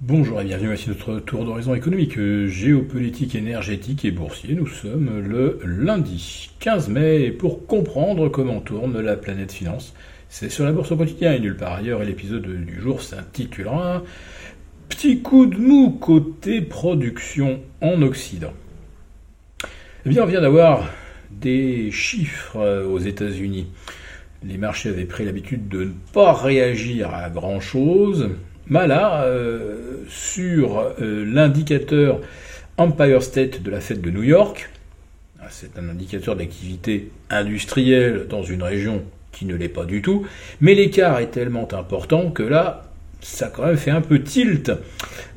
Bonjour et bienvenue à notre tour d'horizon économique, géopolitique, énergétique et boursier. Nous sommes le lundi 15 mai et pour comprendre comment tourne la planète finance, c'est sur la bourse au quotidien et nulle part ailleurs et l'épisode du jour s'intitulera Petit coup de mou côté production en Occident. Eh bien, on vient d'avoir des chiffres aux États-Unis. Les marchés avaient pris l'habitude de ne pas réagir à grand-chose. Mais là, euh, sur euh, l'indicateur Empire State de la fête de New York, ah, c'est un indicateur d'activité industrielle dans une région qui ne l'est pas du tout, mais l'écart est tellement important que là, ça quand même fait un peu tilt.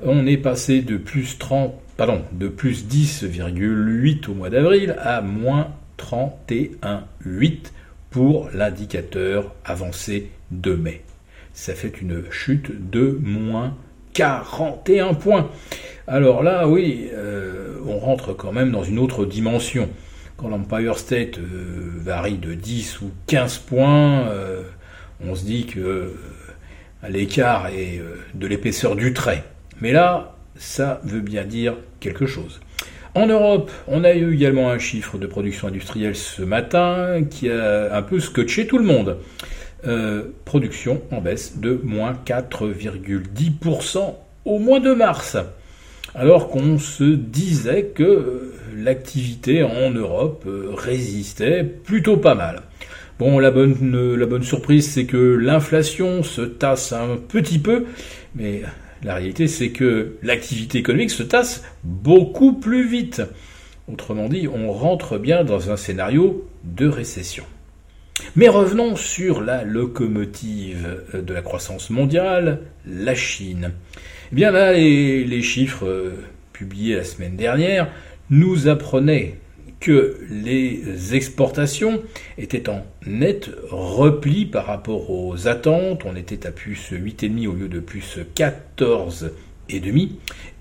On est passé de plus 30, pardon, de plus 10,8 au mois d'avril à moins 31,8 pour l'indicateur avancé de mai ça fait une chute de moins 41 points. Alors là, oui, euh, on rentre quand même dans une autre dimension. Quand l'Empire State euh, varie de 10 ou 15 points, euh, on se dit que l'écart est de l'épaisseur du trait. Mais là, ça veut bien dire quelque chose. En Europe, on a eu également un chiffre de production industrielle ce matin qui a un peu scotché tout le monde. Euh, production en baisse de moins 4,10% au mois de mars. Alors qu'on se disait que euh, l'activité en Europe euh, résistait plutôt pas mal. Bon, bonne, la bonne surprise, c'est que l'inflation se tasse un petit peu, mais la réalité, c'est que l'activité économique se tasse beaucoup plus vite. Autrement dit, on rentre bien dans un scénario de récession. Mais revenons sur la locomotive de la croissance mondiale, la Chine. Eh bien là, les, chiffres euh, publiés la semaine dernière nous apprenaient que les exportations étaient en net repli par rapport aux attentes. On était à plus 8,5 au lieu de plus 14,5.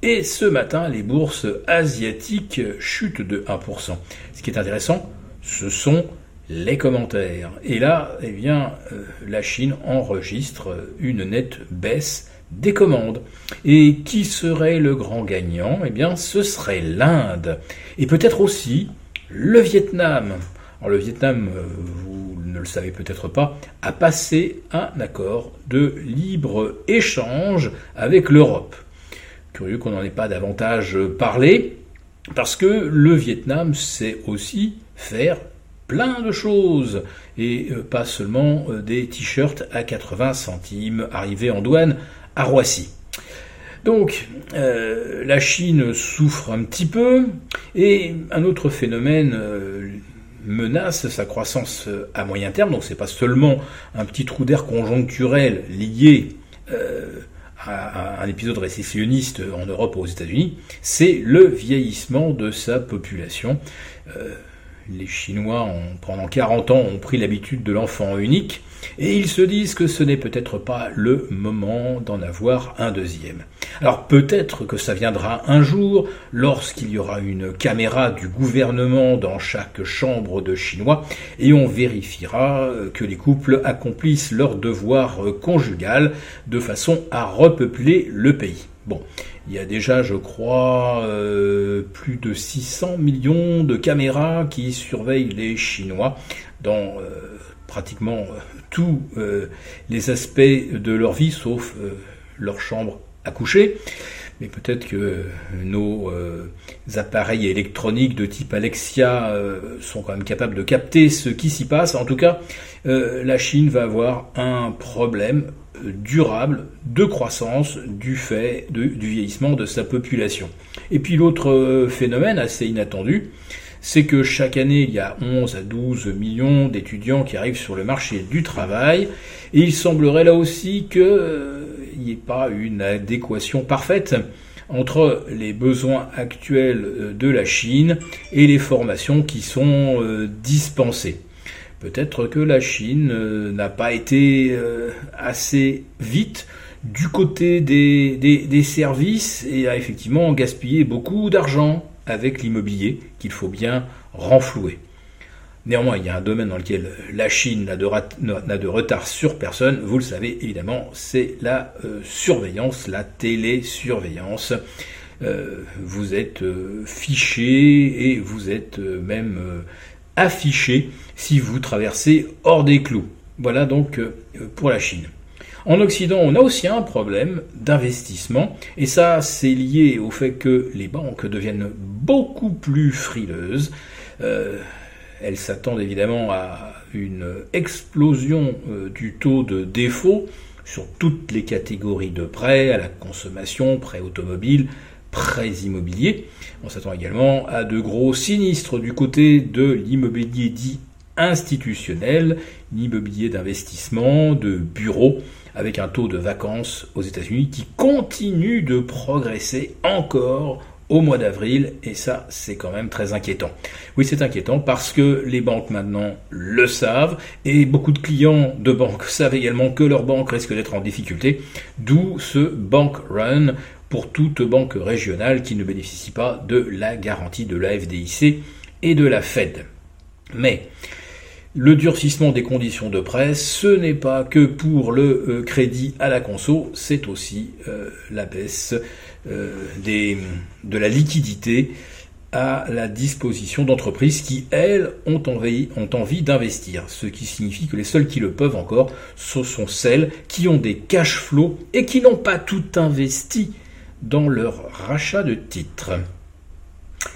Et ce matin, les bourses asiatiques chutent de 1%. Ce qui est intéressant, ce sont les commentaires. Et là, eh bien, euh, la Chine enregistre une nette baisse des commandes. Et qui serait le grand gagnant? Eh bien, ce serait l'Inde. Et peut-être aussi le Vietnam. Alors, le Vietnam, euh, vous ne le savez peut-être pas, a passé un accord de libre-échange avec l'Europe. Curieux qu'on n'en ait pas davantage parlé, parce que le Vietnam sait aussi faire plein de choses et euh, pas seulement euh, des t-shirts à 80 centimes arrivés en douane à Roissy. Donc euh, la Chine souffre un petit peu et un autre phénomène menace sa croissance à moyen terme. Donc c'est pas seulement un petit trou d'air conjoncturel lié à un épisode récessionniste en Europe ou aux États-Unis, c'est le vieillissement de sa population les Chinois, pendant 40 ans, ont pris l'habitude de l'enfant unique, et ils se disent que ce n'est peut-être pas le moment d'en avoir un deuxième. Alors peut-être que ça viendra un jour, lorsqu'il y aura une caméra du gouvernement dans chaque chambre de Chinois, et on vérifiera que les couples accomplissent leur devoir conjugal de façon à repeupler le pays. Bon, il y a déjà, je crois, euh, plus de 600 millions de caméras qui surveillent les Chinois dans euh, pratiquement euh, tous les aspects de leur vie, sauf leur chambre à coucher. Mais peut-être que nos appareils électroniques de type Alexia sont quand même capables de capter ce qui s'y passe. En tout cas, la Chine va avoir un problème durable de croissance du fait du vieillissement de sa population. Et puis l'autre euh, phénomène assez inattendu, c'est que chaque année, il y a 11 à 12 millions d'étudiants qui arrivent sur le marché du travail, et il semblerait là aussi qu'il euh, n'y ait pas une adéquation parfaite entre les besoins actuels euh, de la Chine et les formations qui sont dispensées. Peut-être que la Chine euh, n'a pas été euh, assez vite du côté des, des, services et a effectivement gaspillé beaucoup d'argent avec l'immobilier qu'il faut bien renflouer. Néanmoins, il y a un domaine dans lequel la Chine n'a de, retard sur personne, vous le savez évidemment, c'est la euh, surveillance, la télésurveillance. Euh, vous êtes euh, fiché et vous êtes même affiché si vous traversez hors des clous. Voilà donc pour la Chine. En Occident, on a aussi un problème d'investissement, et ça, c'est lié au fait que les banques deviennent beaucoup plus frileuses. Elles s'attendent évidemment à une explosion euh, du taux de défaut sur toutes les catégories de prêts, à la consommation, prêts automobiles, prêts immobiliers. On s'attend également à de gros sinistres du côté de l'immobilier dit institutionnel, l'immobilier d'investissement, de bureaux, avec un taux de vacances aux États-Unis qui continue de progresser encore au mois d'avril, et ça, c'est quand même très inquiétant. Oui, c'est inquiétant parce que les banques maintenant le savent, et beaucoup de clients de banques savent également que leur banque risque d'être en difficulté, d'où ce bank run pour toute banque régionale qui ne bénéficie pas de la garantie de la FDIC et de la Fed. Mais le durcissement des conditions de prêt, ce n'est pas que pour le euh, crédit à la conso, c'est aussi euh, la baisse euh, de la liquidité à la disposition d'entreprises qui, elles, ont envie, ont envie d'investir. Ce qui signifie que les seules qui le peuvent encore, ce sont celles qui ont des cash flows et qui n'ont pas tout investi dans leur rachat de titres.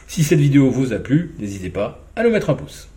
Si cette vidéo vous a plu, n'hésitez pas à nous mettre un pouce.